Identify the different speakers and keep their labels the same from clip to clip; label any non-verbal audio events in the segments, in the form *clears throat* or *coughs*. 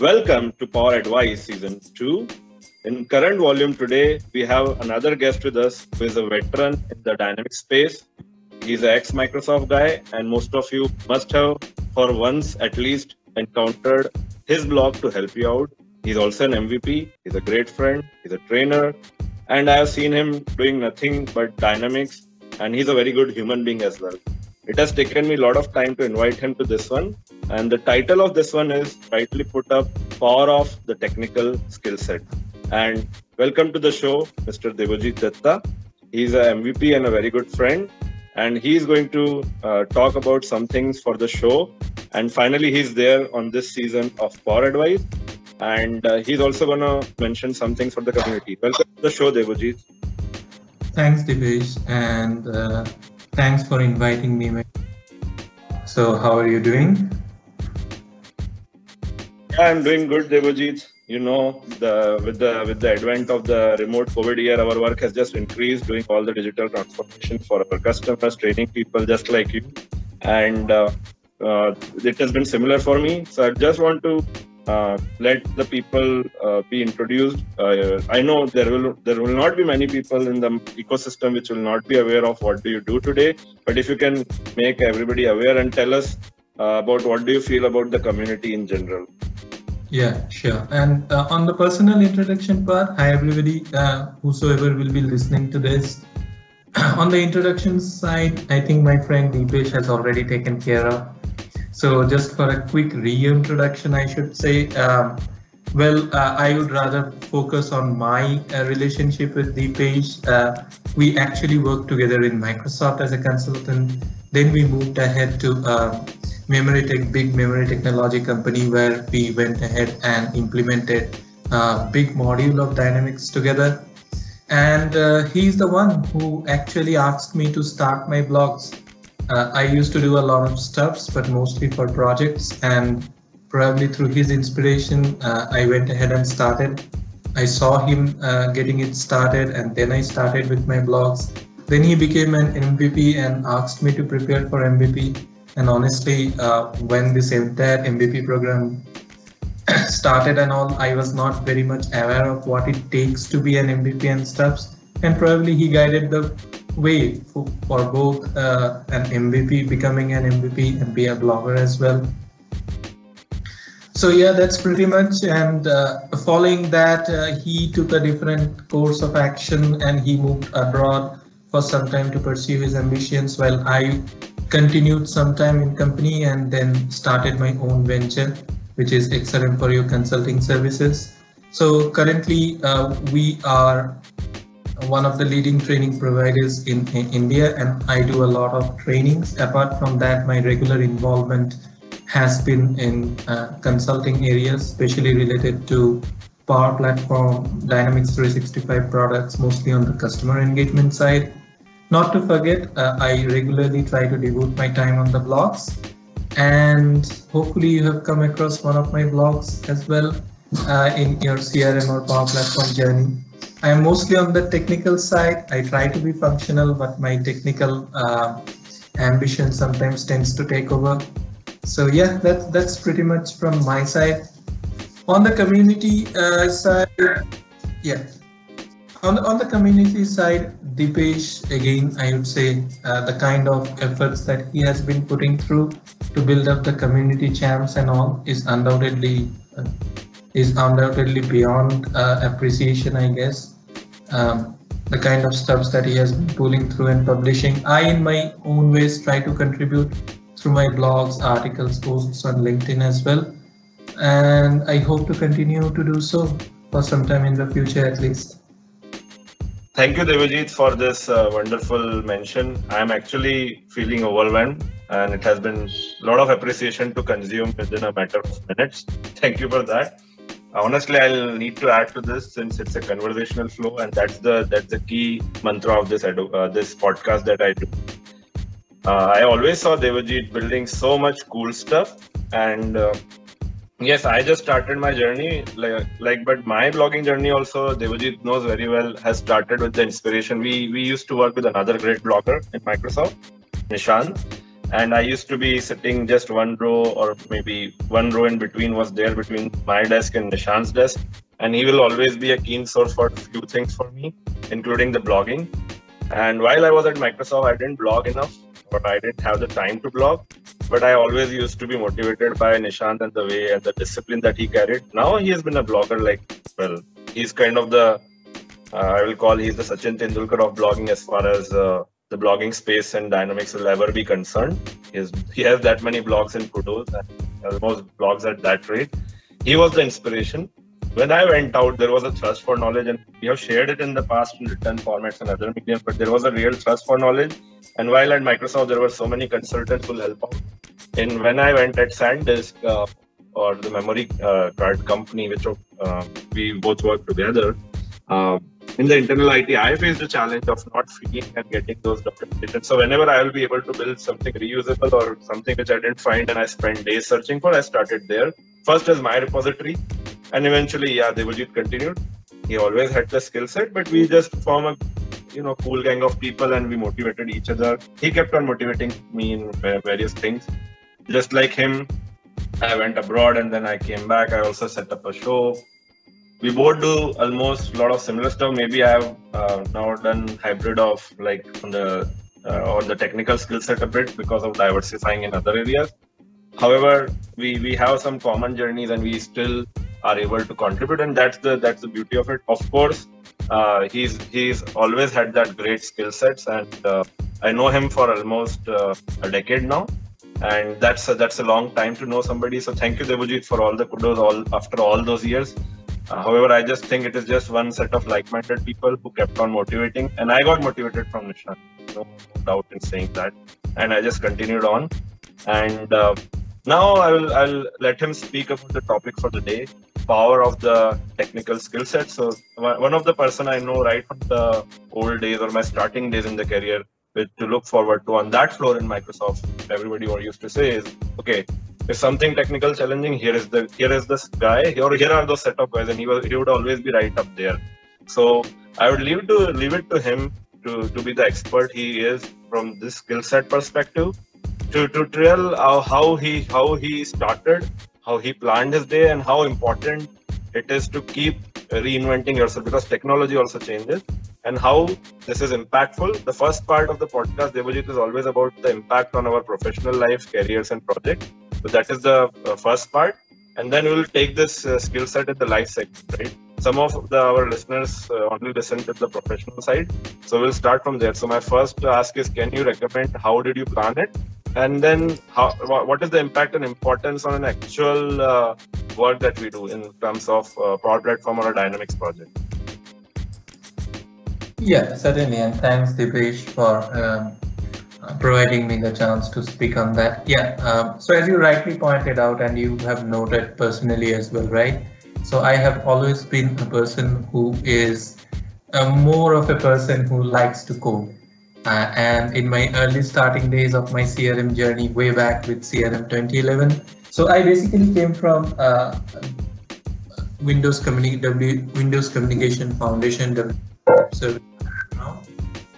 Speaker 1: Welcome to Power Advice Season 2. In current volume today, we have another guest with us who is a veteran in the dynamic space. He's an ex Microsoft guy, and most of you must have, for once at least, encountered his blog to help you out. He's also an MVP, he's a great friend, he's a trainer, and I have seen him doing nothing but dynamics, and he's a very good human being as well. It has taken me a lot of time to invite him to this one. And the title of this one is rightly put up Power of the Technical Skill Set. And welcome to the show, Mr. Debajit Dutta. He's a MVP and a very good friend. And he's going to uh, talk about some things for the show. And finally, he's there on this season of Power Advice. And uh, he's also going to mention some things for the community. Welcome to the show, Debajit.
Speaker 2: Thanks, Deepesh. And uh, Thanks for inviting me. So, how are you doing?
Speaker 1: Yeah, I'm doing good, Debajit. You know, the with the with the advent of the remote COVID year, our work has just increased, doing all the digital transformation for our customers, training people just like you, and uh, uh, it has been similar for me. So I just want to uh, let the people uh, be introduced. Uh, I know there will there will not be many people in the ecosystem which will not be aware of what do you do today. But if you can make everybody aware and tell us uh, about what do you feel about the community in general.
Speaker 2: Yeah, sure. And uh, on the personal introduction part, hi everybody, uh, whosoever will be listening to this. *clears throat* on the introduction side, I think my friend Deepesh has already taken care of so just for a quick reintroduction, I should say, um, well, uh, I would rather focus on my uh, relationship with Deepesh. Uh, we actually worked together in Microsoft as a consultant. Then we moved ahead to uh, memory tech, big memory technology company where we went ahead and implemented a big module of Dynamics together. And uh, he's the one who actually asked me to start my blogs uh, I used to do a lot of stuffs, but mostly for projects. And probably through his inspiration, uh, I went ahead and started. I saw him uh, getting it started, and then I started with my blogs. Then he became an MVP and asked me to prepare for MVP. And honestly, uh, when this entire MVP program *coughs* started and all, I was not very much aware of what it takes to be an MVP and stuffs. And probably he guided the way for, both uh, an MVP becoming an MVP and be a blogger as well. So yeah, that's pretty much. And uh, following that, uh, he took a different course of action and he moved abroad for some time to pursue his ambitions. While I continued some time in company and then started my own venture, which is excellent for your consulting services. So currently, uh, we are one of the leading training providers in, in, India, and I do a lot of trainings. Apart from that, my regular involvement has been in uh, consulting areas, especially related to Power Platform, Dynamics 365 products, mostly on the customer engagement side. Not to forget, uh, I regularly try to devote my time on the blogs, and hopefully, you have come across one of my blogs as well uh, in your CRM or Power Platform journey. I am mostly on the technical side. I try to be functional, but my technical uh, ambition sometimes tends to take over. So yeah, that's that's pretty much from my side. On the community uh, side, yeah, on on the community side, Deepesh again, I would say uh, the kind of efforts that he has been putting through to build up the community champs and all is undoubtedly uh, is undoubtedly beyond uh, appreciation, I guess. Um, the kind of stuffs that he has been pulling through and publishing. I, in my own ways, try to contribute through my blogs, articles, posts on LinkedIn as well. And I hope to continue to do so for some time in the future at least.
Speaker 1: Thank you, Debajit, for this uh, wonderful mention. I'm actually feeling overwhelmed, and it has been a lot of appreciation to consume within a matter of minutes. Thank you for that honestly i'll need to add to this since it's a conversational flow and that's the that's the key mantra of this uh, this podcast that i do. Uh, i always saw debajit building so much cool stuff and uh, yes i just started my journey like, like but my blogging journey also debajit knows very well has started with the inspiration. We we used to work with another great blogger in microsoft nishant and I used to be sitting just one row or maybe one row in between was there between my desk and Nishant's desk. And he will always be a keen source for a few things for me, including the blogging. And while I was at Microsoft, I didn't blog enough, or I didn't have the time to blog. But I always used to be motivated by Nishant and the way and the discipline that he carried. Now he has been a blogger, like, well, he's kind of the, uh, I will call he's the Sachin Tendulkar of blogging as far as uh, the blogging space and dynamics will ever be concerned. He has, he has that many blogs in Kudos and almost blogs at that rate. He was the inspiration. When I went out, there was a thrust for knowledge, and we have shared it in the past in written formats and other mediums, but there was a real thrust for knowledge. And while at Microsoft, there were so many consultants who help out. And when I went at SanDisk, uh, or the memory uh, card company, which uh, we both worked together, uh, in the internal IT, I faced the challenge of not feeding and getting those documentation. So whenever I will be able to build something reusable or something which I didn't find and I spent days searching for, I started there. First as my repository, and eventually, yeah, Debajit continued. He always had the skill set, but we just form a you know cool gang of people and we motivated each other. He kept on motivating me in various things. Just like him, I went abroad and then I came back. I also set up a show we both do almost a lot of similar stuff. Maybe I have uh, now done hybrid of like on the uh, the technical skill set a bit because of diversifying in other areas. However, we we have some common journeys and we still are able to contribute, and that's the that's the beauty of it. Of course, uh, he's he's always had that great skill sets, and uh, I know him for almost uh, a decade now and that's a, that's a long time to know somebody. So thank you, Debajit, for all the kudos all after all those years. Uh, however, I just think it is just one set of like-minded people who kept on motivating, and I got motivated from Nishant. No doubt in saying that, and I just continued on. And uh, now I will I'll let him speak about the topic for the day: power of the technical skill set. So one of the person I know right from the old days or my starting days in the career, to look forward to on that floor in Microsoft, everybody used to say is okay if something technical challenging, here is the here is this guy, or here are those set of guys, and he was he would always be right up there. So I would leave to leave it to him to, to be the expert he is from this skill set perspective, to to tell how, uh, how he how he started, how he planned his day, and how important it is to keep reinventing yourself because technology also changes and how this is impactful. The first part of the podcast, Debajit, is always about the impact on our professional life, careers, and projects. So that is the uh, first part. And then we'll take this uh, skill set at the life segment, right? Some of the, our listeners uh, only listen to the professional side. So we'll start from there. So my first ask is, can you recommend how did you plan it? And then how, what is the impact and importance on an actual uh, work that we do in terms of uh, Power Platform or a Dynamics project?
Speaker 2: Yeah, certainly. And thanks, Deepesh, for um, providing me the chance to speak on that. Yeah, um, so as you rightly pointed out, and you have noted personally as well, right? So I have always been a person who is a more of a person who likes to code. Uh, and in my early starting days of my CRM journey, way back with CRM 2011, so I basically came from uh, Windows, Communi- w- Windows Communication Foundation service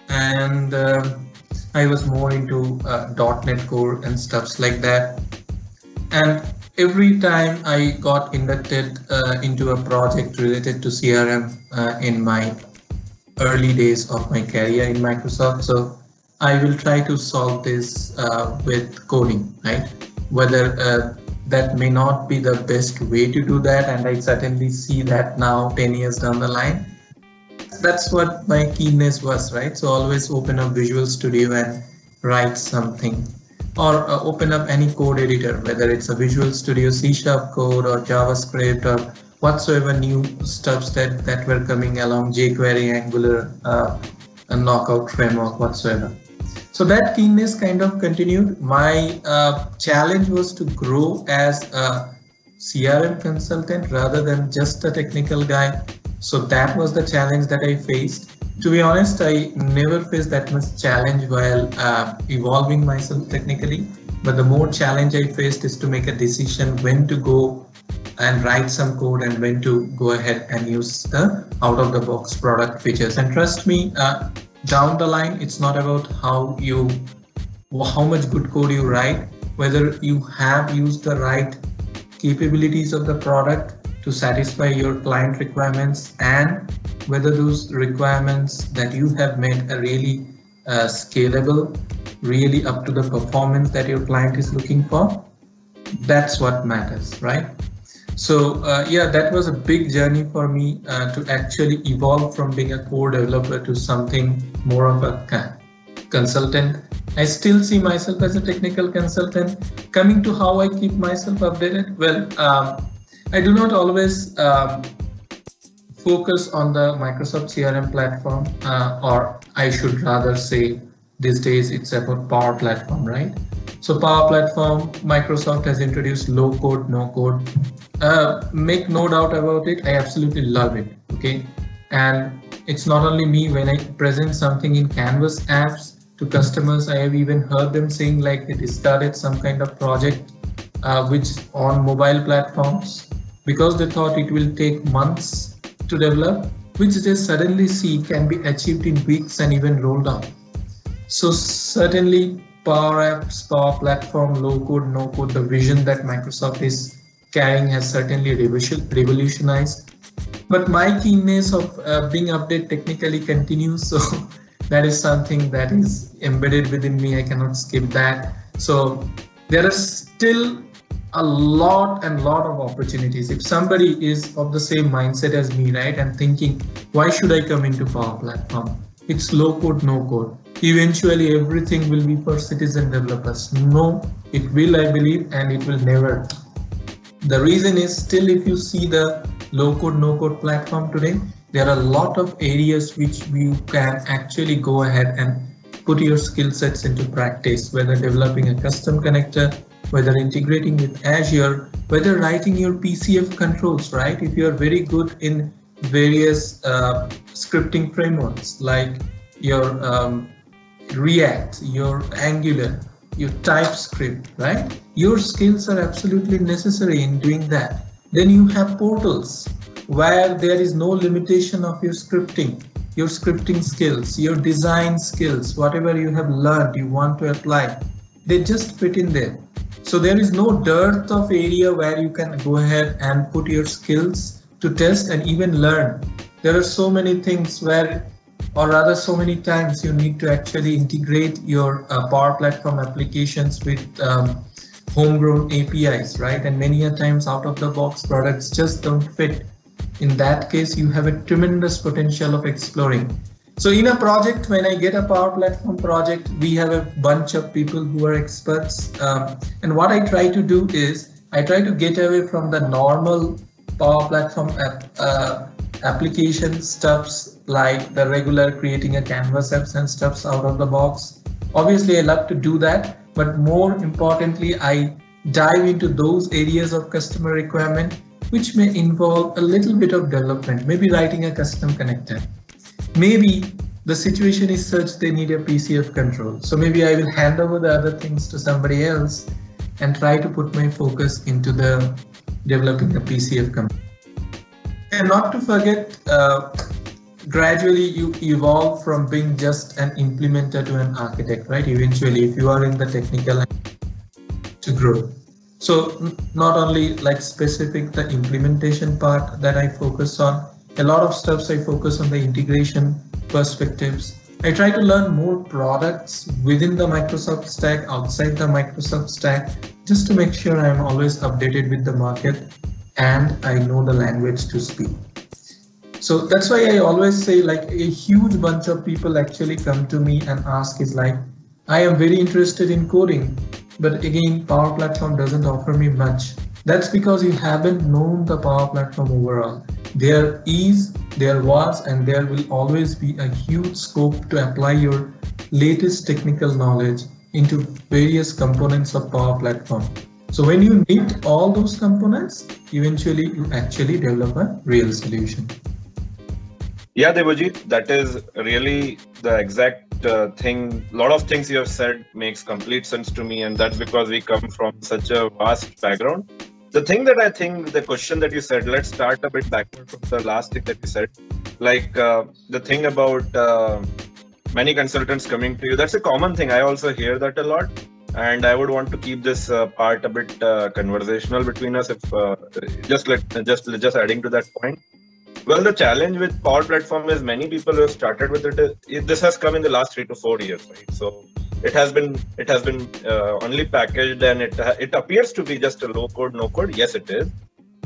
Speaker 2: and um, I was more into uh, .NET Core and stuffs like that. And every time I got inducted uh, into a project related to CRM uh, in my early days of my career in Microsoft, so I will try to solve this uh, with coding, right? Whether uh, that may not be the best way to do that, and I certainly see that now 10 years down the line that's what my keenness was, right? So always open up Visual Studio and write something or uh, open up any code editor, whether it's a Visual Studio C Sharp code or JavaScript or whatsoever new stuffs that, that were coming along, jQuery, Angular, uh, a knockout framework, whatsoever. So that keenness kind of continued. My uh, challenge was to grow as a CRM consultant rather than just a technical guy so that was the challenge that I faced. To be honest, I never faced that much challenge while uh, evolving myself technically. But the more challenge I faced is to make a decision when to go and write some code and when to go ahead and use the out of the box product features. And trust me, uh, down the line, it's not about how you how much good code you write, whether you have used the right capabilities of the product to satisfy your client requirements and whether those requirements that you have made are really uh, scalable, really up to the performance that your client is looking for. That's what matters, right? So uh, yeah, that was a big journey for me uh, to actually evolve from being a core developer to something more of a consultant. I still see myself as a technical consultant. Coming to how I keep myself updated, well, um, I do not always um, focus on the Microsoft CRM platform, uh, or I should rather say these days it's about Power Platform, right? So Power Platform, Microsoft has introduced low code, no code. Uh, make no doubt about it. I absolutely love it. Okay, and it's not only me when I present something in Canvas apps to customers. I have even heard them saying like they started some kind of project uh, which on mobile platforms because they thought it will take months to develop, which they suddenly see can be achieved in weeks and even rolled out. So certainly Power Apps, Power Platform, low code, no code, the vision that Microsoft is carrying has certainly revolutionized. But my keenness of uh, being updated technically continues. So *laughs* that is something that is embedded within me. I cannot skip that. So there are still a lot and lot of opportunities. If somebody is of the same mindset as me right and thinking why should i come into power platform? It's low code no code. Eventually everything will be for citizen developers. No it will i believe and it will never. The reason is still if you see the low code no code platform today there are a lot of areas which you can actually go ahead and put your skill sets into practice whether developing a custom connector whether integrating with Azure, whether writing your PCF controls, right? If you're very good in various uh, scripting frameworks like your um, React, your Angular, your TypeScript, right? Your skills are absolutely necessary in doing that. Then you have portals where there is no limitation of your scripting, your scripting skills, your design skills, whatever you have learned, you want to apply, they just fit in there. So there is no dearth of area where you can go ahead and put your skills to test and even learn. There are so many things where, or rather so many times you need to actually integrate your uh, Power Platform applications with um, homegrown APIs, right? And many a times out of the box products just don't fit. In that case, you have a tremendous potential of exploring. So in a project, when I get a Power Platform project, we have a bunch of people who are experts. Um, and what I try to do is I try to get away from the normal Power Platform app, uh, application stuffs like the regular creating a canvas apps and stuffs out of the box. Obviously, I love to do that, but more importantly, I dive into those areas of customer requirement which may involve a little bit of development, maybe writing a custom connector maybe the situation is such they need a PCF control. So maybe I will hand over the other things to somebody else and try to put my focus into the developing a PCF company. And not to forget, uh, gradually you evolve from being just an implementer to an architect, right? Eventually, if you are in the technical to grow. So not only like specific the implementation part that I focus on, a lot of stuff I focus on the integration perspectives. I try to learn more products within the Microsoft stack, outside the Microsoft stack, just to make sure I'm always updated with the market and I know the language to speak. So that's why I always say like a huge bunch of people actually come to me and ask is like, I am very interested in coding, but again, Power Platform doesn't offer me much. That's because you haven't known the Power Platform overall. There is, there was, and there will always be a huge scope to apply your latest technical knowledge into various components of Power Platform. So when you need all those components, eventually you actually develop a real solution.
Speaker 1: Yeah, Debajit, that is really the exact uh, thing. A lot of things you have said makes complete sense to me, and that's because we come from such a vast background the thing that I think the question that you said, let's start a bit backward from the last thing that you said. Like uh, the thing about uh, many consultants coming to you. That's a common thing. I also hear that a lot. And I would want to keep this uh, part a bit uh, conversational between us. If uh, just let just just adding to that point. Well, the challenge with Power Platform is many people who have started with it. this has come in the last three to four years, right? So it has been it has been uh, only packaged and it it appears to be just a low code, no code. Yes, it is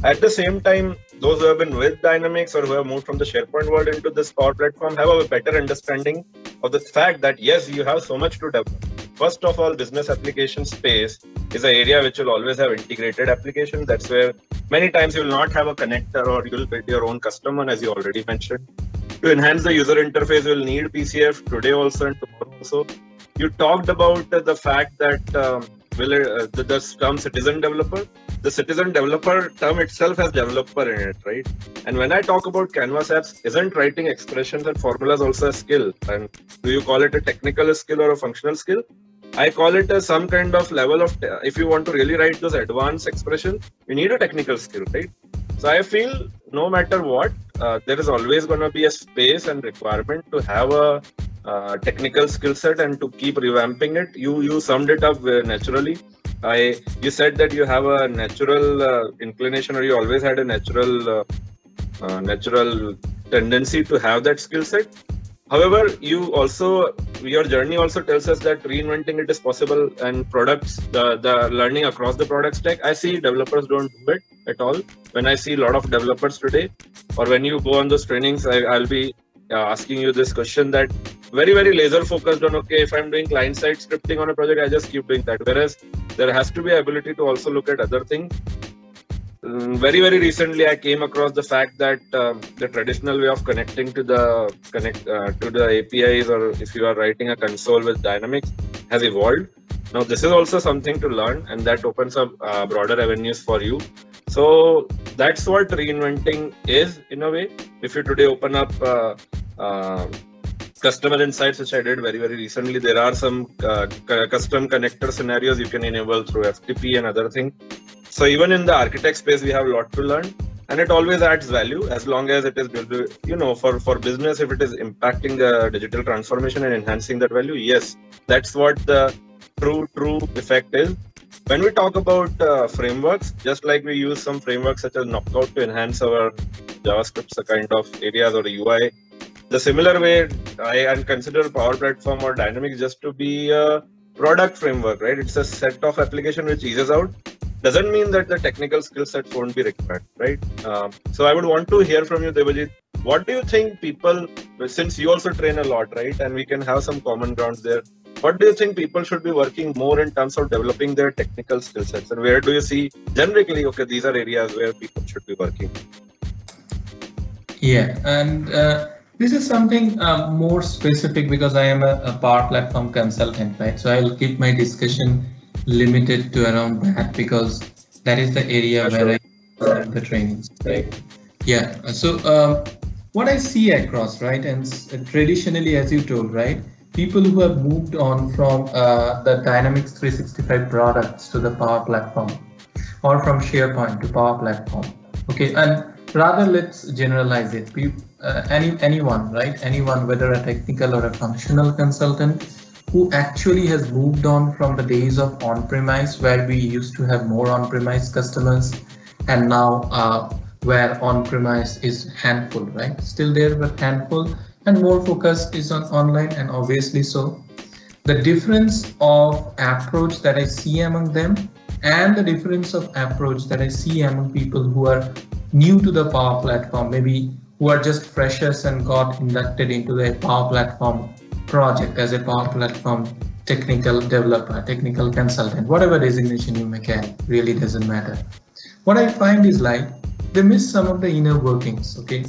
Speaker 1: at the same time, those who have been with Dynamics or who have moved from the SharePoint world into this Power Platform have a better understanding of the fact that yes, you have so much to develop. First of all, business application space is an area which will always have integrated applications. That's where many times you will not have a connector or you will build your own custom one, as you already mentioned. To enhance the user interface, you'll need PCF today also and tomorrow also. You talked about the fact that um, will uh, the, the term citizen developer the citizen developer term itself has developer in it right? And when i talk about canvas apps isn't writing expressions and formulas also a skill? And do you call it a technical skill or a functional skill? I call it some kind of level of if you want to really write those advanced expressions you need a technical skill right? So i feel no matter what uh, there is always going to be a space and requirement to have a uh, technical skill set and to keep revamping it. You you summed it up naturally. I you said that you have a natural uh, inclination or you always had a natural uh, uh natural tendency to have that skill set. However, you also your journey also tells us that reinventing it is possible and products the the learning across the product stack. I see developers don't do it at all. When I see a lot of developers today, or when you go on those trainings, I, I'll be uh, asking you this question that very very laser focused on okay if i'm doing client side scripting on a project i just keep doing that. Whereas there has to be ability to also look at other things um, very very recently i came across the fact that um, the traditional way of connecting to the connect uh, to the apis or if you are writing a console with dynamics has evolved. Now this is also something to learn and that opens up uh, broader avenues for you. So that's what reinventing is in a way. If you today open up uh, uh, customer insights which i did very very recently there are some uh, custom connector scenarios you can enable through ftp and other things so even in the architect space we have a lot to learn and it always adds value as long as it is you know for for business if it is impacting the digital transformation and enhancing that value yes. That's what the true true effect is. When we talk about uh, frameworks, just like we use some frameworks such as Knockout to enhance our JavaScript kind of areas or UI, the similar way I consider Power Platform or Dynamics just to be a product framework, right? It's a set of application which eases out. Doesn't mean that the technical skill sets won't be required, right? Um, so I would want to hear from you, Debajit. What do you think people, since you also train a lot, right? And we can have some common grounds there what do you think people should be working more in terms of developing their technical skill sets and where do you see generically okay these are areas where people should be working
Speaker 2: yeah and uh, this is something uh, more specific because i am a, a power platform consultant right? So i'll keep my discussion limited to around that because that is the area where i have the trainings right? Yeah so um, what i see across right? And traditionally as you told right? People who have moved on from uh, the Dynamics 365 products to the Power Platform or from SharePoint to Power Platform. Okay, and rather let's generalize it. uh, any anyone, right? Anyone, whether a technical or a functional consultant, who actually has moved on from the days of on-premise where we used to have more on-premise customers, and now uh, where on-premise is handful, right? Still there, but handful and more focus is on online and obviously so the difference of approach that i see among them and the difference of approach that i see among people who are new to the power platform maybe who are just freshers and got inducted into the power platform project as a power platform technical developer technical consultant. Whatever designation you may get eh, really doesn't matter. What i find is like they miss some of the inner workings okay?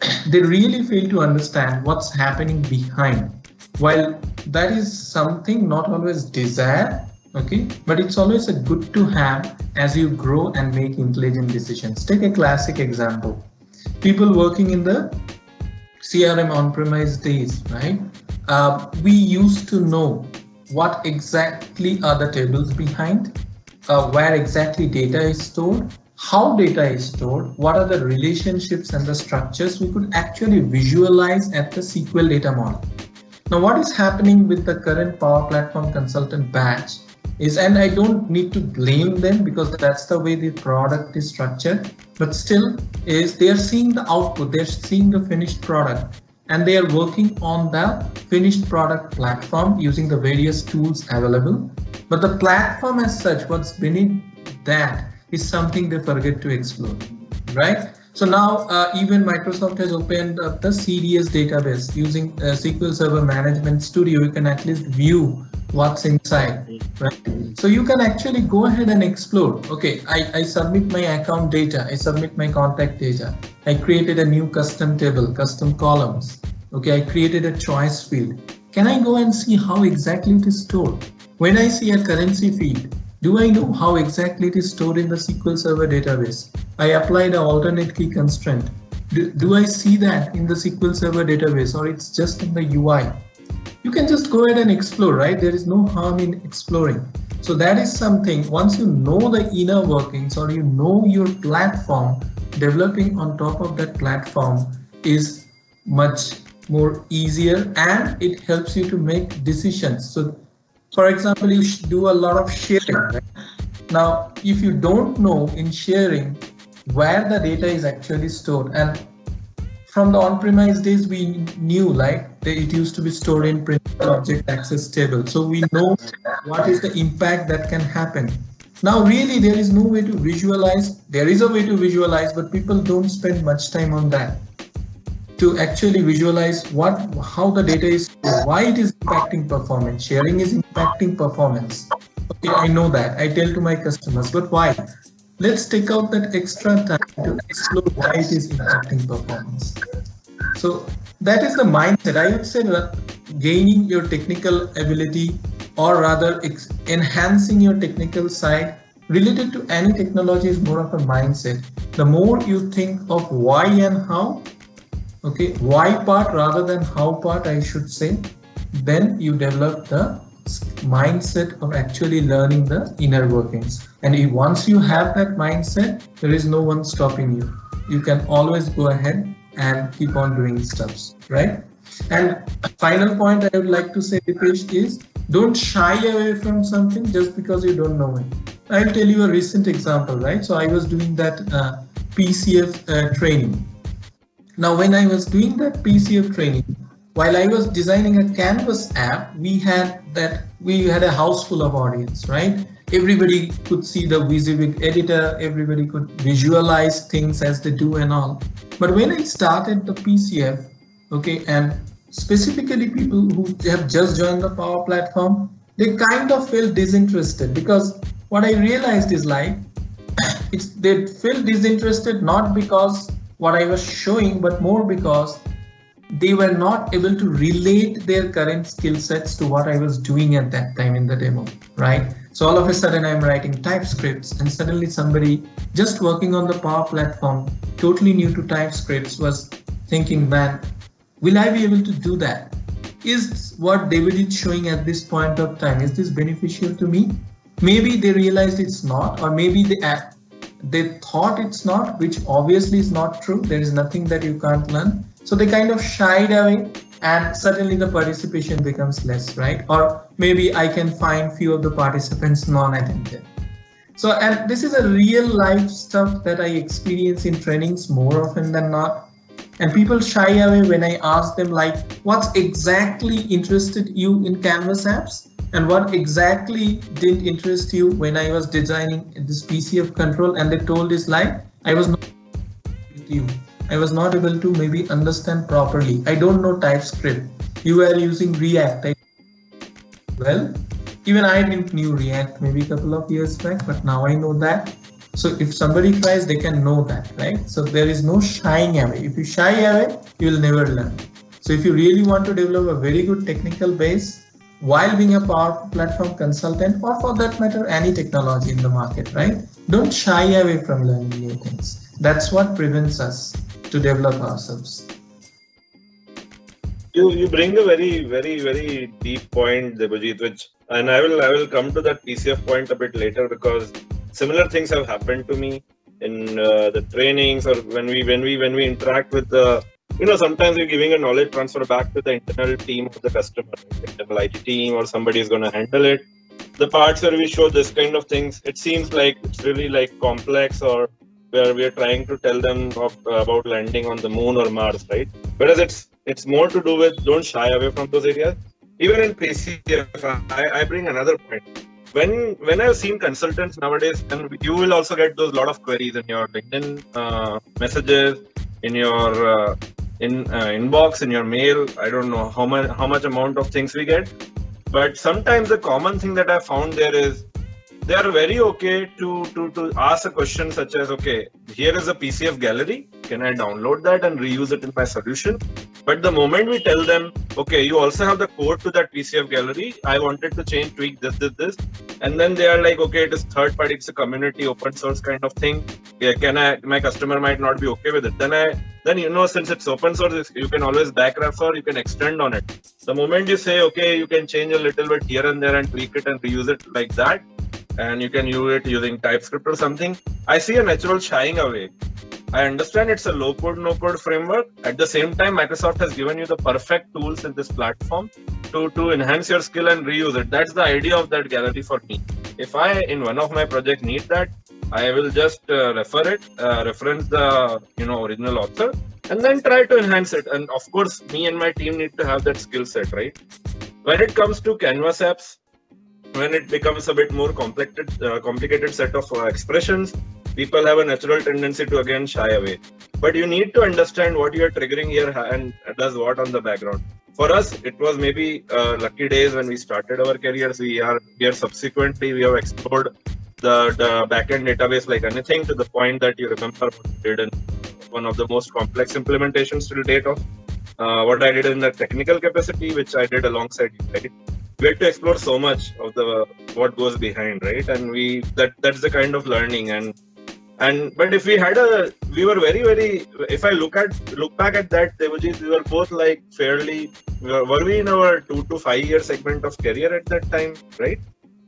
Speaker 2: *clears throat* They really fail to understand what's happening behind. While that is something not always desired, okay, but it's always a good to have as you grow and make intelligent decisions. Take a classic example. People working in the CRM on-premise days, right? Uh, we used to know what exactly are the tables behind, uh, where exactly data is stored, how data is stored, what are the relationships and the structures we could actually visualize at the SQL data model. Now, what is happening with the current Power Platform Consultant batch is, and I don't need to blame them because that's the way the product is structured, but still is they are seeing the output, they're seeing the finished product and they are working on the finished product platform using the various tools available. But the platform as such, what's beneath that is something they forget to explore, right? So now uh, even Microsoft has opened up the CDS database using uh, SQL Server Management Studio. You can at least view what's inside, right? So you can actually go ahead and explore. Okay, I, I submit my account data. I submit my contact data. I created a new custom table, custom columns. Okay, I created a choice field. Can I go and see how exactly it is stored? When I see a currency field, do I know how exactly it is stored in the SQL Server database? I applied an alternate key constraint. Do, do I see that in the SQL Server database or it's just in the UI? You can just go ahead and explore, right? There is no harm in exploring. So that is something, once you know the inner workings or you know your platform, developing on top of that platform is much more easier and it helps you to make decisions. So for example, you do a lot of sharing. Right? Now, if you don't know in sharing where the data is actually stored, and from the on-premise days, we knew like it used to be stored in principal object access table. So we know what is the impact that can happen. Now, really, there is no way to visualize. There is a way to visualize, but people don't spend much time on that to actually visualize what how the data is why it is impacting performance sharing is impacting performance okay i know that i tell to my customers but why let's take out that extra time to explore why it is impacting performance. So that is the mindset. I would say that gaining your technical ability or rather enhancing your technical side related to any technology is more of a mindset. The more you think of why and how okay why part rather than how part i should say then you develop the mindset of actually learning the inner workings. And once you have that mindset there is no one stopping you. You can always go ahead and keep on doing stuffs right? And final point i would like to say Deepesh, is don't shy away from something just because you don't know it. I'll tell you a recent example right? So i was doing that uh, pcf uh, training. Now, when I was doing that PCF training, while I was designing a Canvas app, we had that we had a house full of audience, right? Everybody could see the WYSIWYG editor, everybody could visualize things as they do and all. But when I started the PCF, okay, and specifically people who have just joined the Power Platform, they kind of felt disinterested because what I realized is like *coughs* it's they felt disinterested not because what I was showing, but more because they were not able to relate their current skill sets to what I was doing at that time in the demo, right? So all of a sudden I'm writing TypeScripts and suddenly somebody just working on the Power Platform, totally new to TypeScripts was thinking, man, will I be able to do that? Is what David is showing at this point of time, is this beneficial to me? Maybe they realized it's not, or maybe they uh, they thought it's not, which obviously is not true. There is nothing that you can't learn. So they kind of shied away and suddenly the participation becomes less, right? Or maybe I can find few of the participants non-attentive. So, and this is a real life stuff that I experience in trainings more often than not. And people shy away when I ask them like, what's exactly interested you in Canvas apps? and what exactly didn't interest you when I was designing this PCF control and they told is like I was not with you. I was not able to maybe understand properly. I don't know TypeScript. You were using React. I, well, even I didn't knew React maybe a couple of years back, but now I know that. So if somebody tries, they can know that, right? So there is no shying away. If you shy away, you will never learn. So if you really want to develop a very good technical base, while being a power platform consultant or for that matter any technology in the market right don't shy away from learning new things that's what prevents us to develop ourselves
Speaker 1: you you bring a very very very deep point Debajit, which and i will i will come to that pcf point a bit later because similar things have happened to me in uh, the trainings or when we when we when we interact with the you know, sometimes you're giving a knowledge transfer back to the internal team of the customer, internal IT team, or somebody is going to handle it. The parts where we show this kind of things, it seems like it's really like complex or where we are trying to tell them of, about landing on the moon or Mars, right? Whereas it's it's more to do with don't shy away from those areas. Even in PCF, I, I bring another point. When when I've seen consultants nowadays, and you will also get those lot of queries in your LinkedIn uh, messages, in your uh, in uh, inbox, in your mail. I don't know how much how much amount of things we get, but sometimes the common thing that I found there is they are very okay to, to, to ask a question such as, okay, here is a PCF gallery. Can I download that and reuse it in my solution? But the moment we tell them, okay, you also have the code to that PCF gallery. I wanted to change, tweak this, this, this. And then they are like, okay, it is third party, it's a community, open source kind of thing. Yeah, can I, my customer might not be okay with it. Then I, then you know, since it's open source, you can always back refer, you can extend on it. The moment you say, okay, you can change a little bit here and there and tweak it and reuse it like that, and you can use it using TypeScript or something, I see a natural shying away. I understand it's a low code, no code framework. At the same time, Microsoft has given you the perfect tools in this platform to, to enhance your skill and reuse it. That's the idea of that gallery for me. If I, in one of my projects, need that, I will just uh, refer it, uh, reference the you know original author, and then try to enhance it. And of course, me and my team need to have that skill set, right? When it comes to Canvas apps, when it becomes a bit more complicated, uh, complicated set of uh, expressions, people have a natural tendency to again shy away. But you need to understand what you are triggering here and does what on the background. For us, it was maybe uh, lucky days when we started our careers. We are here subsequently we have explored the, the backend database like anything to the point that you remember what we did in one of the most complex implementations to date of uh, what I did in the technical capacity, which I did alongside you, right? We had to explore so much of the what goes behind right? And we that that's the kind of learning and and but if we had a we were very very if i look at look back at that Debajit, we were both like fairly were, were we in our two to five year segment of career at that time right?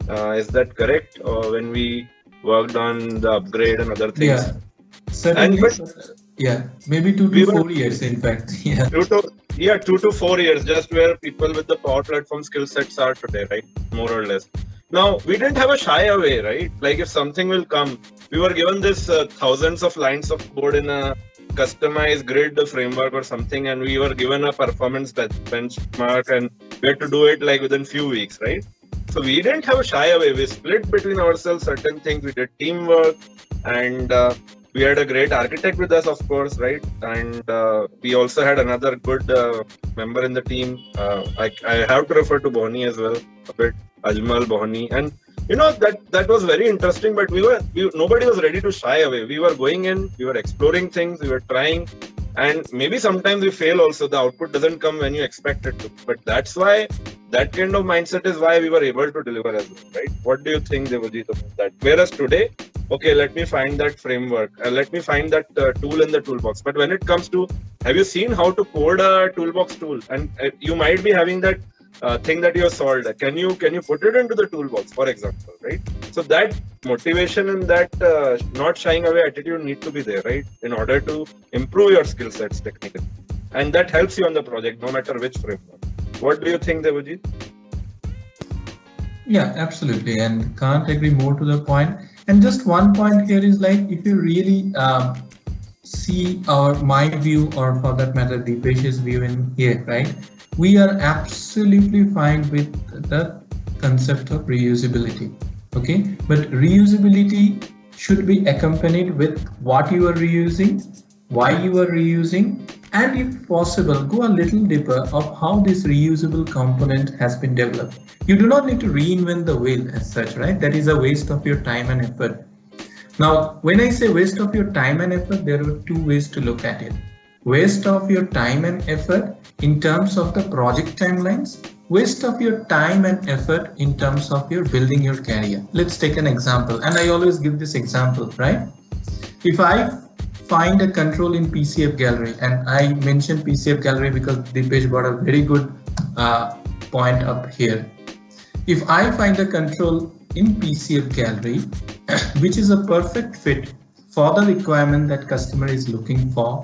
Speaker 1: Uh, is that correct? Or when we worked on the upgrade and other things?
Speaker 2: Yeah. Certainly. And, but, yeah. Maybe two to we four were, years in fact. *laughs* Yeah.
Speaker 1: two to, yeah two to four years just where people with the power platform skill sets are today right? More or less. Now we didn't have a shy away right? Like if something will come we were given this uh, thousands of lines of code in a customized grid framework or something and we were given a performance benchmark and we had to do it like within few weeks right? So we didn't have a shy away. We split between ourselves certain things. We did teamwork and uh, we had a great architect with us, of course, right? And uh, we also had another good uh, member in the team. Uh, I, I have to refer to Bohni as well a bit, Ajmal Bohni, and you know that that was very interesting. But we were we, nobody was ready to shy away. We were going in, we were exploring things, we were trying, and maybe sometimes we fail also the output doesn't come when you expect it to. But that's why that kind of mindset is why we were able to deliver as well right? What do you think Debajit about that? Whereas today okay let me find that framework uh, let me find that uh, tool in the toolbox. But when it comes to have you seen how to code a toolbox tool? And uh, you might be having that uh, thing that you have solved can you can you put it into the toolbox for example right? So that motivation and that uh, not shying away attitude need to be there right? In order to improve your skill sets technically. And that helps you on the project no matter which framework. What do you think Debajit?
Speaker 2: yeah absolutely. And can't agree more to the point. And just one point here is like if you really uh, see our my view or for that matter Deepesh's view in here right we are absolutely fine with the concept of reusability okay? But reusability should be accompanied with what you are reusing why you are reusing and if possible go a little deeper of how this reusable component has been developed. You do not need to reinvent the wheel as such right? That is a waste of your time and effort. Now when i say waste of your time and effort there are two ways to look at it waste of your time and effort in terms of the project timelines, waste of your time and effort in terms of your building your career. Let's take an example. And I always give this example, right? If I find a control in PCF gallery, and I mentioned PCF gallery because Deepesh brought a very good uh, point up here. If I find a control in PCF gallery, *clears throat* which is a perfect fit for the requirement that customer is looking for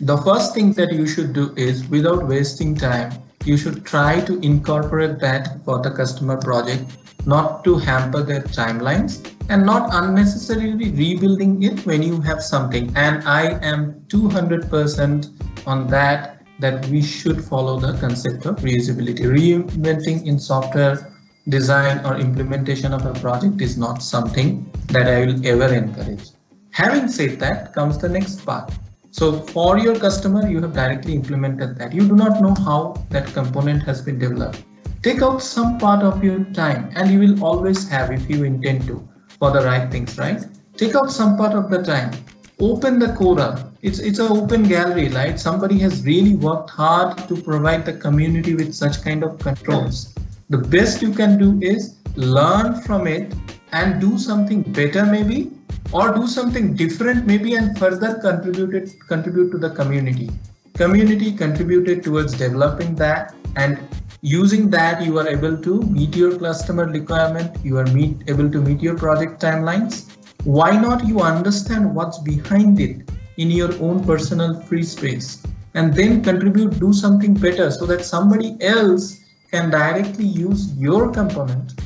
Speaker 2: the first thing that you should do is without wasting time, you should try to incorporate that for the customer project, not to hamper their timelines and not unnecessarily rebuilding it when you have something. And I am 200% on that, that we should follow the concept of reusability. Reinventing in software design or implementation of a project is not something that I will ever encourage. Having said that comes the next part so for your customer, you have directly implemented that. You do not know how that component has been developed. Take out some part of your time and you will always have if you intend to for the right things, right? Take out some part of the time. Open the Quora. It's it's an open gallery, right? Somebody has really worked hard to provide the community with such kind of controls. The best you can do is learn from it and do something better maybe or do something different maybe and further contributed contribute to the community. Community contributed towards developing that and using that you are able to meet your customer requirement you are meet, able to meet your project timelines. Why not you understand what's behind it in your own personal free space and then contribute do something better so that somebody else can directly use your component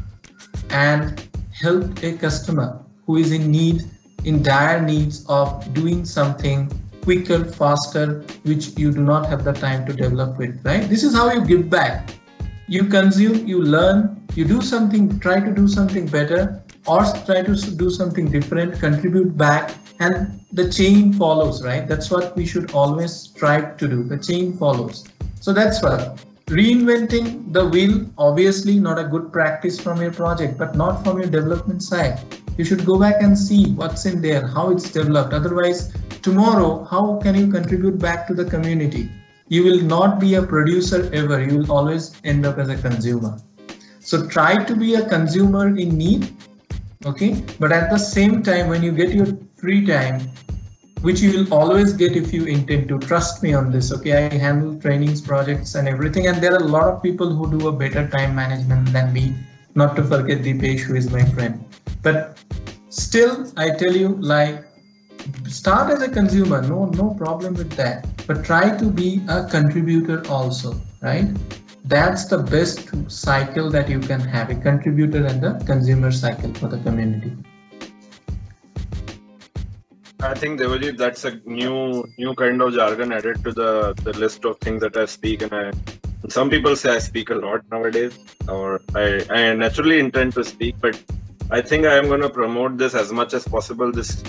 Speaker 2: and help a customer who is in need in dire needs of doing something quicker, faster, which you do not have the time to develop with, right? This is how you give back. You consume, you learn, you do something, try to do something better, or try to do something different, contribute back, and the chain follows, right? That's what we should always strive to do. The chain follows. So that's what reinventing the wheel, obviously not a good practice from your project, but not from your development side. You should go back and see what's in there how it's developed. Otherwise tomorrow how can you contribute back to the community? You will not be a producer ever. You will always end up as a consumer. So try to be a consumer in need okay? But at the same time when you get your free time which you will always get if you intend to trust me on this okay i handle trainings projects and everything and there are a lot of people who do a better time management than me not to forget Deepesh who is my friend but still, I tell you, like, start as a consumer, no, no problem with that. But try to be a contributor also, right? That's the best cycle that you can have a contributor and the consumer cycle for the community.
Speaker 1: I think Debajit, that's a new new kind of jargon added to the, the list of things that I speak, and I some people say I speak a lot nowadays, or I, I naturally intend to speak, but I think I am going to promote this as much as possible. This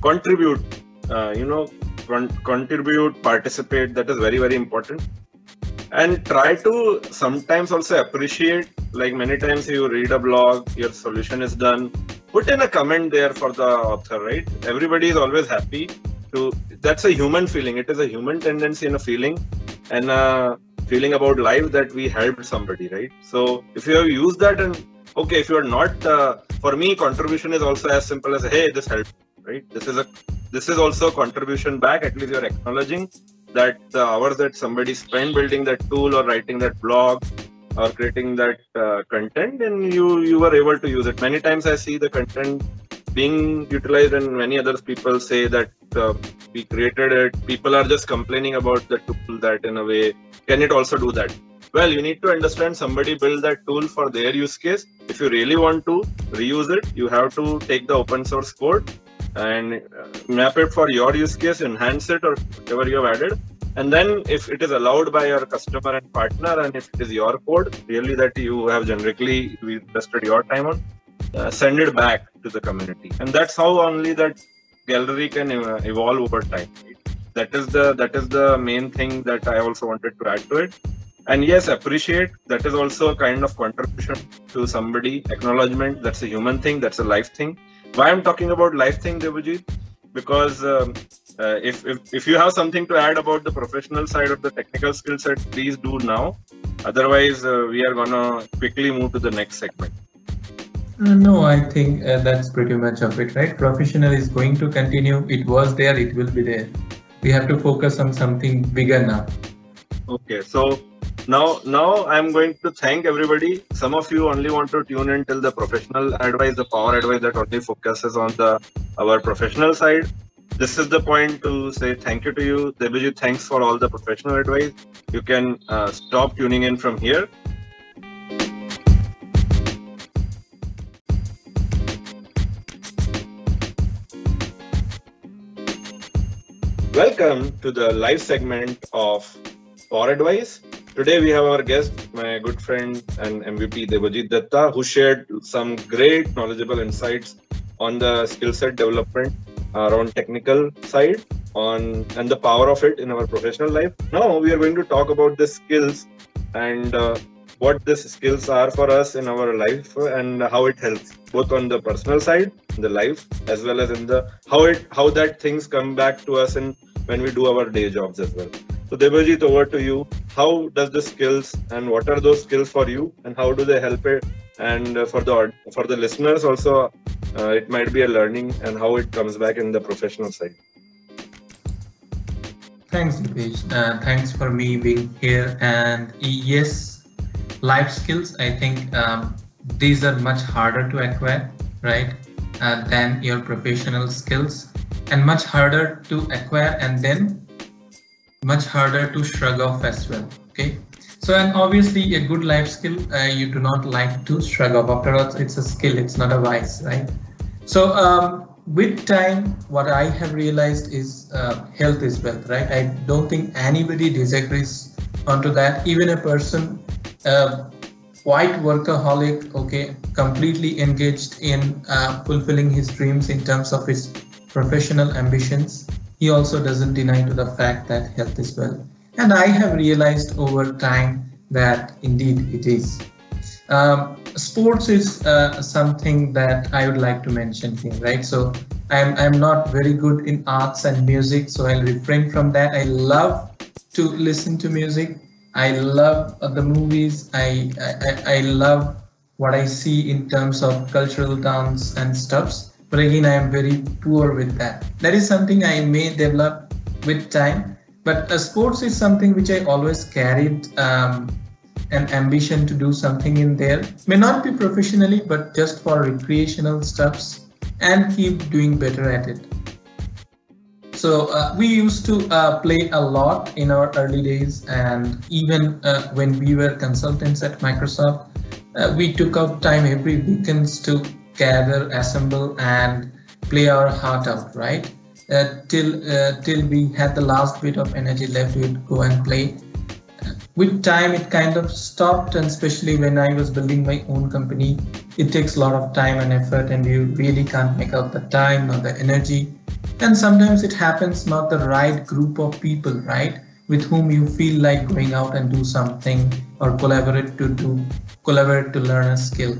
Speaker 1: contribute, uh, you know, con- contribute, participate. That is very very important. And try to sometimes also appreciate. Like many times you read a blog, your solution is done. Put in a comment there for the author, right? Everybody is always happy to. That's a human feeling. It is a human tendency and a feeling, and a feeling about life that we helped somebody, right? So if you have used that and okay if you are not uh, for me contribution is also as simple as hey this helped right this is a this is also a contribution back at least you're acknowledging that the hours that somebody spent building that tool or writing that blog or creating that uh, content and you you were able to use it. Many times i see the content being utilized and many other people say that uh, we created it. People are just complaining about the tool that in a way can it also do that? Well you need to understand somebody built that tool for their use case. If you really want to reuse it you have to take the open source code and uh, map it for your use case enhance it or whatever you have added and then if it is allowed by your customer and partner and if it is your code really that you have generically invested your time on uh, send it back to the community. And that's how only that gallery can uh, evolve over time. That is the that is the main thing that i also wanted to add to it. And yes appreciate that is also a kind of contribution to somebody acknowledgement that's a human thing that's a life thing. Why i'm talking about life thing debajit because um, uh, if, if if you have something to add about the professional side of the technical skill set please do now. Otherwise uh, we are gonna quickly move to the next segment.
Speaker 2: Uh, no i think uh, that's pretty much of it right? Professional is going to continue. It was there it will be there. We have to focus on something bigger now.
Speaker 1: Okay so now now i'm going to thank everybody. Some of you only want to tune in till the professional advice the power advice that only focuses on the our professional side this is the point to say thank you to you. Debajit, thanks for all the professional advice. You can uh, stop tuning in from here. Welcome to the live segment of Power Advice. Today we have our guest, my good friend and MVP Debajit Dutta, who shared some great knowledgeable insights on the skill set development around technical side on and the power of it in our professional life. Now we are going to talk about the skills and uh, what these skills are for us in our life and how it helps both on the personal side, the life, as well as in the how it how that things come back to us in when we do our day jobs as well. So Debajit, over to you. How does the skills and what are those skills for you and how do they help it? And uh, for the for the listeners also, uh, it might be a learning and how it comes back in the professional side.
Speaker 2: Thanks, Deepesh. Uh, thanks for me being here. And yes, life skills. I think um, these are much harder to acquire, right, uh, than your professional skills, and much harder to acquire and then much harder to shrug off as well. Okay. So, and obviously, a good life skill uh, you do not like to shrug off. After all, it's a skill, it's not a vice, right? So, um, with time, what I have realized is uh, health is wealth, right? I don't think anybody disagrees onto that. Even a person, uh, quite workaholic, okay, completely engaged in uh, fulfilling his dreams in terms of his professional ambitions, he also doesn't deny to the fact that health is wealth. And I have realized over time that indeed it is. Um, sports is uh, something that I would like to mention here, right? So I'm, I'm not very good in arts and music, so I'll refrain from that. I love to listen to music. I love the movies. I, I, I love what I see in terms of cultural dance and stuffs. But again, I am very poor with that. That is something I may develop with time but uh, sports is something which I always carried um, an ambition to do something in there. May not be professionally, but just for recreational stuffs and keep doing better at it. So uh, we used to uh, play a lot in our early days, and even uh, when we were consultants at Microsoft, uh, we took out time every weekends to gather, assemble, and play our heart out, right? uh, till uh, till we had the last bit of energy left we'd go and play with time it kind of stopped and especially when i was building my own company it takes a lot of time and effort and you really can't make out the time or the energy. And sometimes it happens not the right group of people right with whom you feel like going out and do something or collaborate to do collaborate to learn a skill.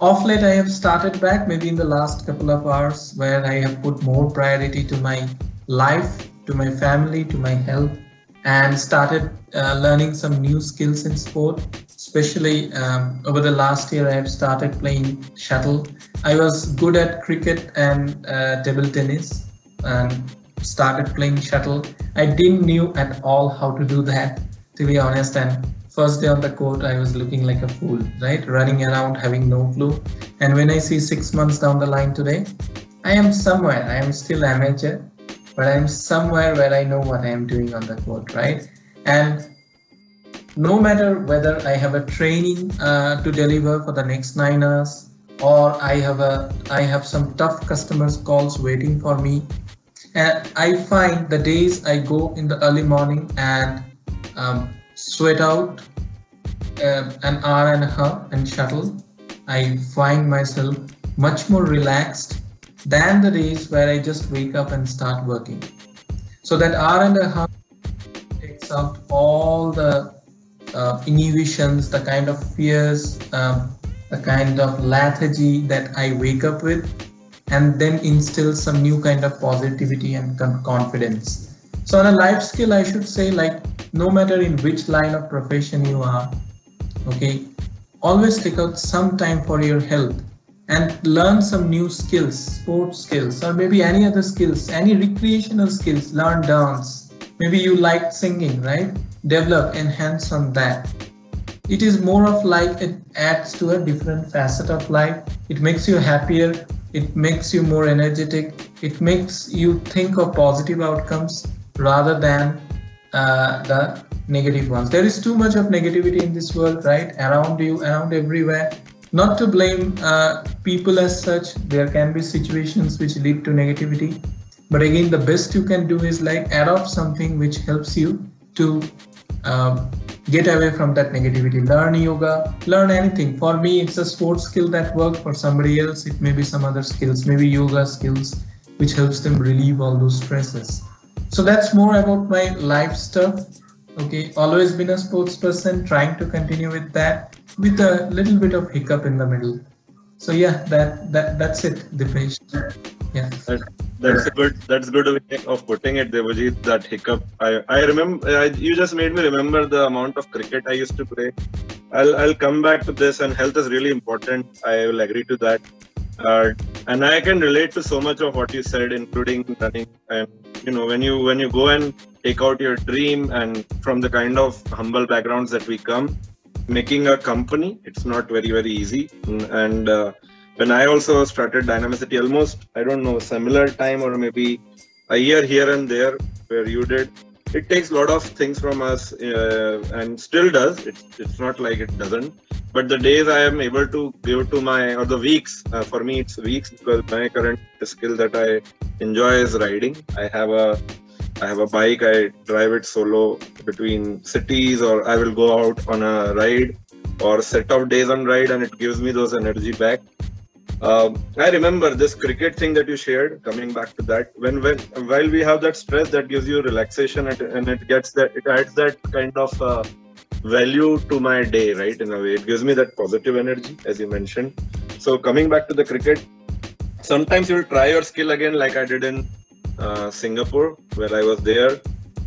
Speaker 2: Off late, I have started back maybe in the last couple of hours where I have put more priority to my life, to my family, to my health, and started uh, learning some new skills in sport. Especially um, over the last year, I have started playing shuttle. I was good at cricket and uh, table tennis and started playing shuttle. I didn't knew at all how to do that, to be honest, and First day on the court, I was looking like a fool, right? Running around, having no clue. And when I see six months down the line today, I am somewhere. I am still amateur, but I am somewhere where I know what I am doing on the court, right? And no matter whether I have a training uh, to deliver for the next nine hours, or I have a I have some tough customers calls waiting for me, and I find the days I go in the early morning and um, sweat out uh, an hour and a half and shuttle, I find myself much more relaxed than the days where I just wake up and start working. So that hour and a half takes out all the uh, inhibitions, the kind of fears, um, the kind of lethargy that I wake up with, and then instill some new kind of positivity and confidence. So on a life skill, I should say like no matter in which line of profession you are, okay, always take out some time for your health and learn some new skills, sports skills, or maybe any other skills, any recreational skills, learn dance. Maybe you like singing, right? Develop, enhance on that. It is more of like it adds to a different facet of life. It makes you happier it makes you more energetic it makes you think of positive outcomes rather than uh, the negative ones there is too much of negativity in this world right around you around everywhere not to blame uh, people as such there can be situations which lead to negativity. But again the best you can do is like adopt something which helps you to um, get away from that negativity. Learn yoga learn anything. For me it's a sports skill that works for somebody else it may be some other skills maybe yoga skills which helps them relieve all those stresses. So that's more about my life stuff okay always been a sports person trying to continue with that with a little bit of hiccup in the middle. So yeah that that that's it deepesh. Yeah.
Speaker 1: That, that's good that's good way of putting it Debajit that hiccup. I I remember I, you just made me remember the amount of cricket I used to play. I'll I'll come back to this and health is really important. I will agree to that. Uh, and I can relate to so much of what you said including running and you know when you when you go and take out your dream and from the kind of humble backgrounds that we come making a company it's not very very easy. And uh, when i also started dynamicity almost i don't know similar time or maybe a year here and there where you did it takes a lot of things from us uh, and still does. It's, it's not like it doesn't. But the days i am able to give to my or the weeks uh, for me it's weeks because my current skill that i enjoy is riding. I have a I have a bike, I drive it solo between cities, or I will go out on a ride or set of days on ride, and it gives me those energy back. Uh, I remember this cricket thing that you shared. Coming back to that, when when while we have that stress, that gives you relaxation, and it gets that it adds that kind of uh, value to my day, right? In a way, it gives me that positive energy, as you mentioned. So coming back to the cricket, sometimes you'll try your skill again, like I did in uh, Singapore, where I was there.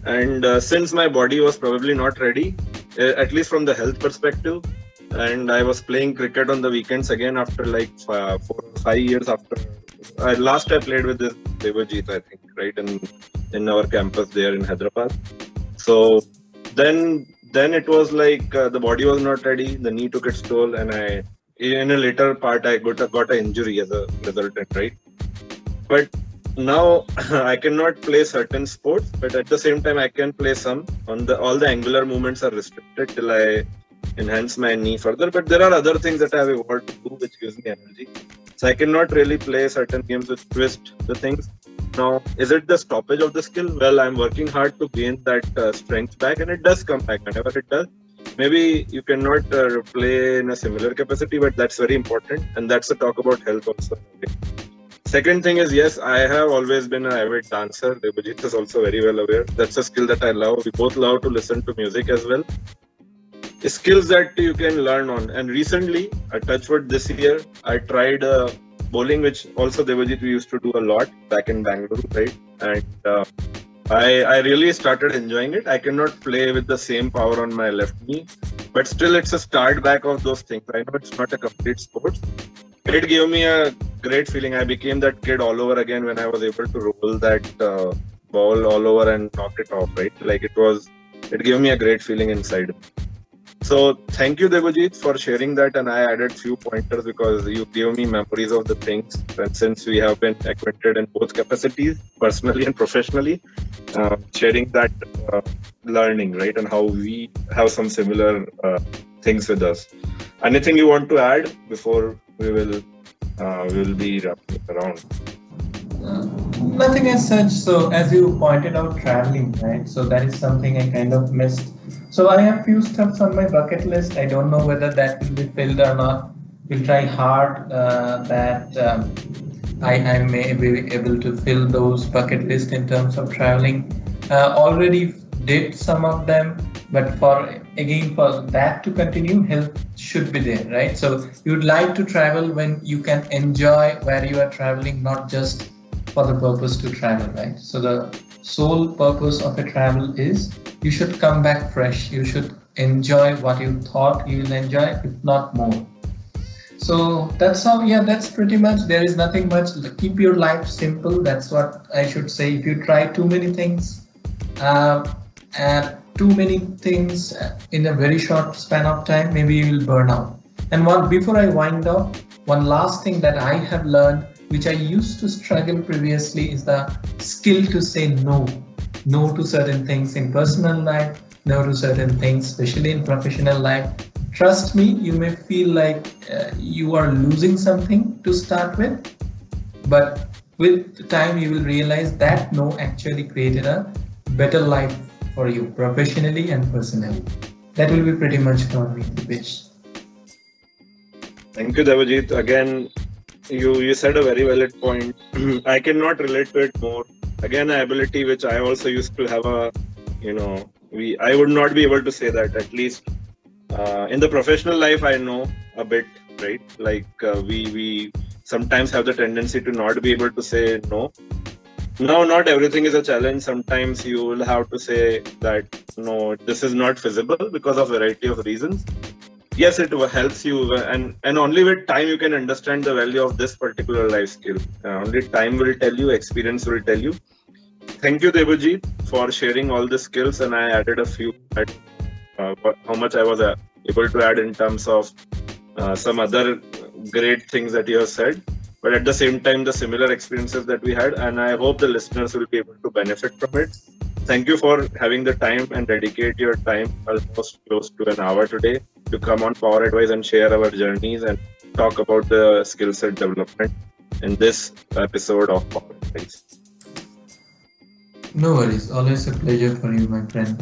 Speaker 1: And uh, since my body was probably not ready, uh, at least from the health perspective, and I was playing cricket on the weekends again after like four or five years after. I, last I played with this Debajit, I think, right in in our campus there in Hyderabad. So then then it was like uh, the body was not ready, the knee took its toll, and I in a later part I got a, got an injury as a resultant, right? But now *laughs* I cannot play certain sports, but at the same time I can play some. On the all the angular movements are restricted till I enhance my knee further. But there are other things that I have evolved to do which gives me energy. So I cannot really play certain games which twist the things. Now, is it the stoppage of the skill? Well, I'm working hard to gain that uh, strength back, and it does come back whenever it does. Maybe you cannot uh, play in a similar capacity, but that's very important, and that's a talk about health also. Second thing is, yes, I have always been an avid dancer. Debajit is also very well aware. That's a skill that I love. We both love to listen to music as well. Skills that you can learn on. And recently, I Touchwood this year, I tried uh, bowling, which also Debajit we used to do a lot back in Bangalore, right? And uh, I, I really started enjoying it. I cannot play with the same power on my left knee, but still, it's a start back of those things. I know it's not a complete sport, it gave me a great feeling. I became that kid all over again when I was able to roll that uh, ball all over and knock it off, right? Like it was, it gave me a great feeling inside. So thank you, Debajit, for sharing that. And I added few pointers because you gave me memories of the things. And since we have been acquainted in both capacities, personally and professionally, uh, sharing that uh, learning, right? And how we have some similar uh, things with us. Anything you want to add before we will uh, we will be wrapping around.
Speaker 2: Nothing as such. So as you pointed out, traveling, right? So that is something I kind of missed. So I have few stuff on my bucket list. I don't know whether that will be filled or not. We'll try hard uh, that um, I, I may be able to fill those bucket list in terms of traveling. Uh, already did some of them, but for again for that to continue health should be there right so you'd like to travel when you can enjoy where you are traveling not just for the purpose to travel right so the sole purpose of a travel is you should come back fresh you should enjoy what you thought you will enjoy if not more so that's how yeah that's pretty much there is nothing much keep your life simple that's what i should say if you try too many things uh, and too many things in a very short span of time, maybe you will burn out. And one before I wind up, one last thing that I have learned, which I used to struggle previously, is the skill to say no. No to certain things in personal life, no to certain things, especially in professional life. Trust me, you may feel like uh, you are losing something to start with, but with time you will realize that no actually created a better life for you professionally and personally. That will be pretty much for me, Deepesh.
Speaker 1: Thank you, Debajit. Again, you you said a very valid point. *clears throat* I cannot relate to it more. Again, ability which I also used to have a, you know, we I would not be able to say that. At least uh, in the professional life, I know a bit, right? Like uh, we we sometimes have the tendency to not be able to say no. No, not everything is a challenge. Sometimes you will have to say that no, this is not feasible because of variety of reasons yes it helps you and and only with time you can understand the value of this particular life skill. Uh, only time will tell you experience will tell you. Thank you debajit for sharing all the skills and i added a few uh, how much i was uh, able to add in terms of uh, some other great things that you have said. But at the same time the similar experiences that we had and i hope the listeners will be able to benefit from it thank you for having the time and dedicate your time almost close to an hour today to come on Power Advice and share our journeys and talk about the skill set development in this episode of Power Advice.
Speaker 2: No worries. Always a pleasure for you, my friend.